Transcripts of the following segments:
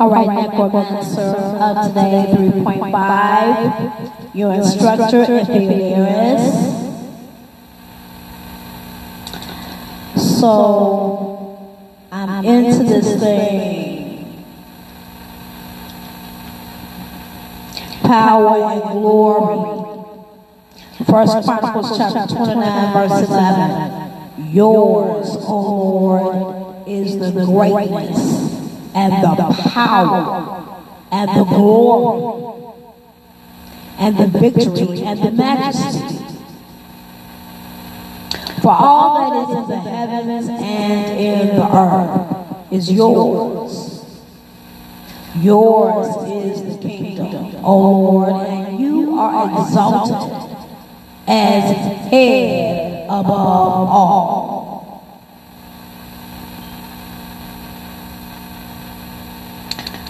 All right, necromancer of today, 3.5. Your instructor, Inferiorus. So, I'm into this thing. Power and glory. First Chronicles chapter 29, verse 11. Yours, O Lord, is the greatness and the power and the glory and the victory and the majesty. For all that is in the heavens and in the earth is yours. Yours is the kingdom, O Lord, and you are exalted as head above all.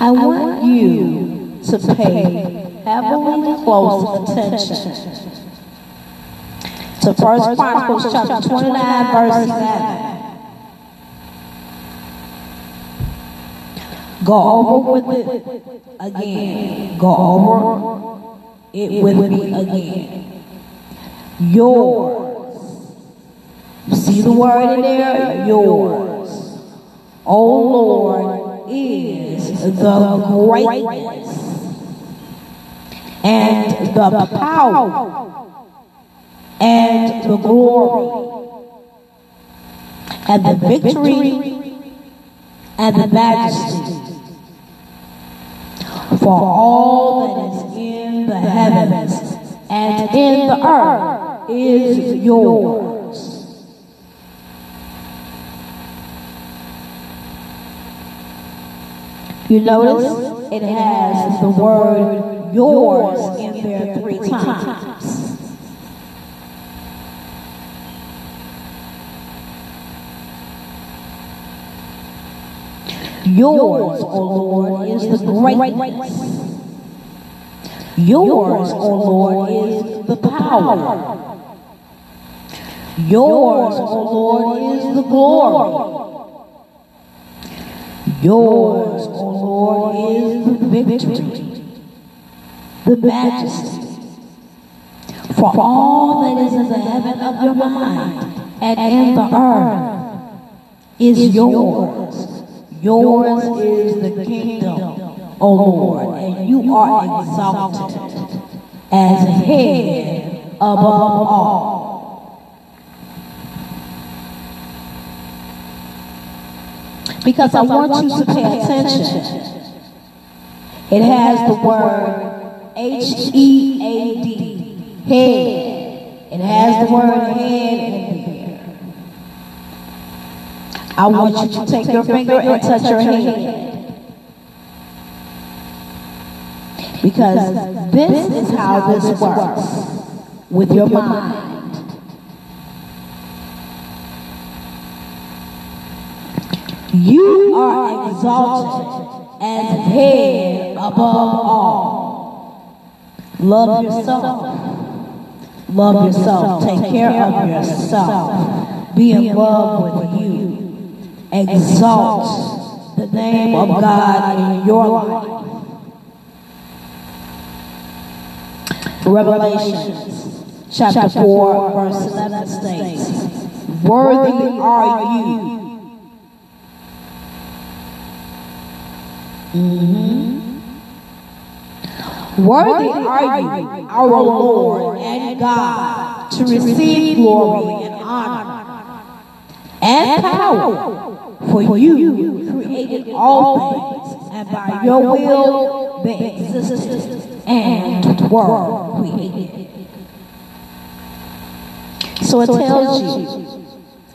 I want you to pay heavily close attention to First Chronicles chapter 29, verse 11. Go over with it again. Go over it with me again. Yours. See the word in there? Yours. Oh Lord is the greatness and the power and the glory and the victory and the majesty for all that is in the heavens and in the earth is yours. You notice it has the word yours in there three times. Yours, O Lord, is the greatness. Yours, O Lord, is the power. Yours, O Lord, is the glory. Yours, O Lord, is the victory, the majesty. For all that is in the heaven of your mind and in the earth is yours. Yours is the kingdom, O Lord, and you are exalted as head above all. Because I want you to pay attention. It has the word H E A D, head. It has the word head in there. I want you to take your finger and touch your head. Because this is how this works with your mind. You are exalted as head above all. Love yourself. Love yourself. Take care of yourself. Be in love with you. Exalt the name of God in your life. Revelation chapter 4, verse 11 states, Worthy are you. Mm-hmm. Worthy are you, our Lord and God, to receive glory and honor and power. For you created all things, and by your will they existed and were created. So it tells you,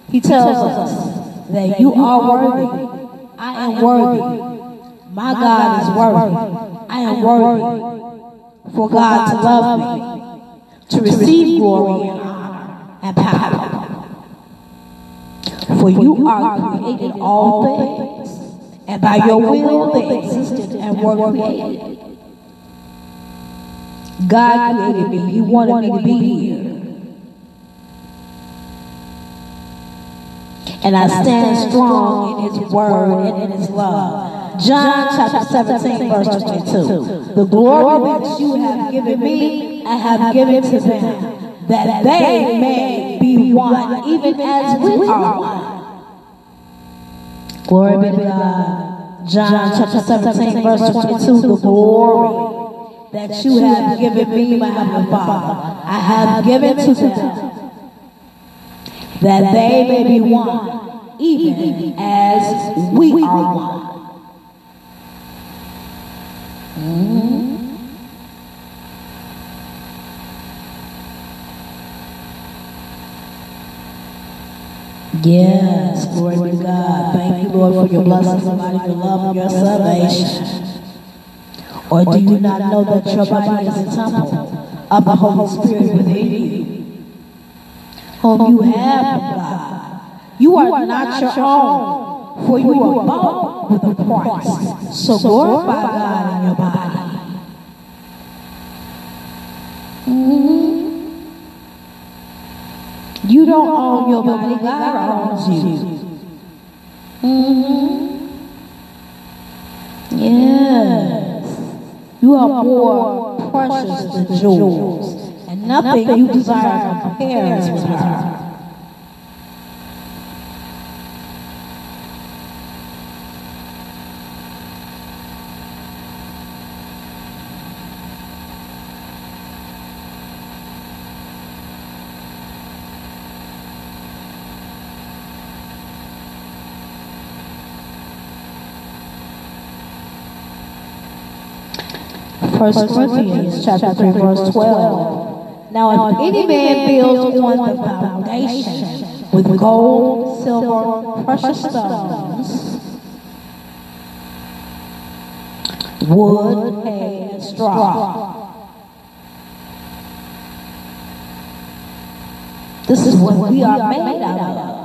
he tells us that you are worthy. I am worthy. My God is worthy. I am worthy for God to love me, to receive glory and honor and power. For you are created all things, and by your will they existed and were created. God created me. He wanted me to be here. And I stand strong in his word and in his love. John chapter 17, verse 22. The glory that you have given me, I have given to them, that they may be one, even as we are one. Glory be to God. John chapter 17, verse 22. The glory that you have given me, my Father, I have given to them, that they may be one, even as we are one. Yes, glory to God. Thank you, Lord, for your blessings, your love, and your salvation. Or do you not know that your body is a temple of the Holy Spirit within you, whom you have God? You are not your own, for you were bought with a price. So glorify God in your body. Mhm. You don't own your body, God owns you. Mhm. Yes. You are more precious than jewels, and nothing you desire compares with her. First Corinthians chapter 3, verse 12. Now, if any man builds on the foundation with gold, silver, precious stones, wood, hay, and straw. This is what we are made out of.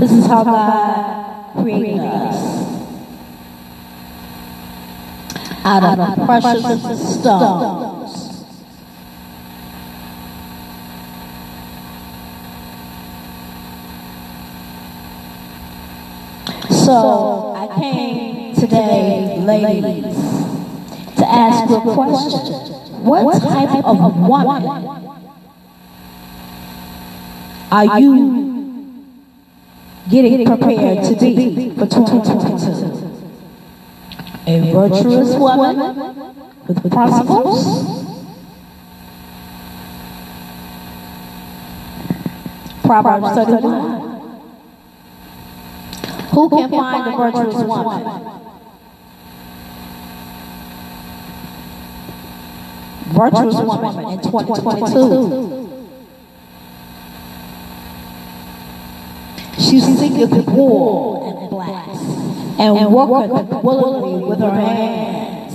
This is how God created us. Out of precious stones. So I came today, ladies, to ask you a question. What type of woman are you getting prepared to be for 2022? A virtuous woman with principles? Proverbs 31. Who can find a virtuous woman? Virtuous woman in 2022. She seeketh and flax, and worketh willingly with her hands.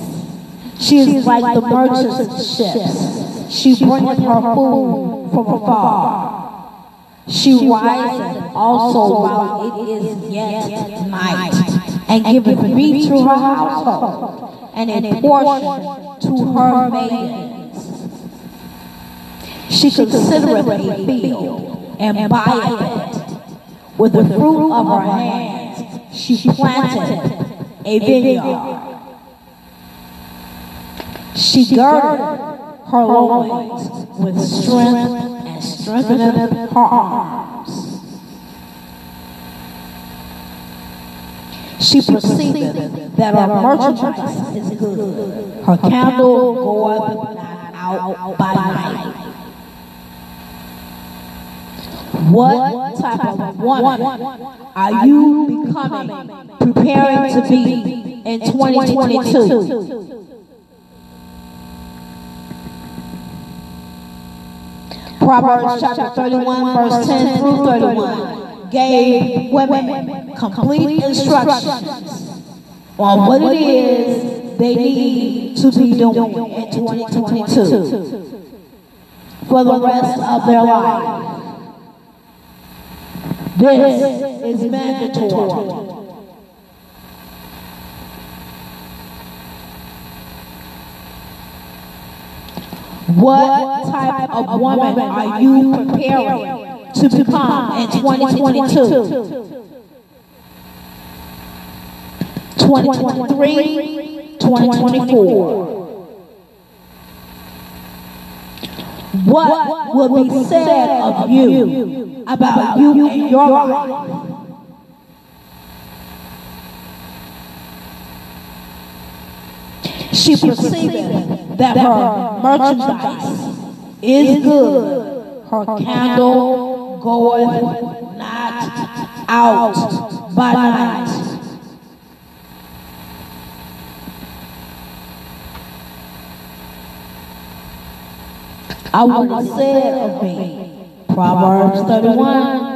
She is like the merchant's ships. She bringeth her food from afar. She riseth also while it is yet night, and giveth meat to her household, and a portion to her maidens. She considereth a field, and buyeth it. With the fruit of her hands, she planted a vineyard. She girded her loins with strength and strengthened her arms. She perceiveth that her merchandise is good. Her candle goeth not out by night. What type of woman are you becoming, preparing to be in 2022? Proverbs chapter 31, verse 10 through 31 gave women complete instructions on what it is they need to be doing in 2022 for the rest of their life. This is mandatory. What type of woman are you preparing to become in 2022? 2023, 2024. What will be said of you about you and your life? She perceived that her merchandise is good. Her candle goeth not out by night. I would have said of me, Proverbs 31,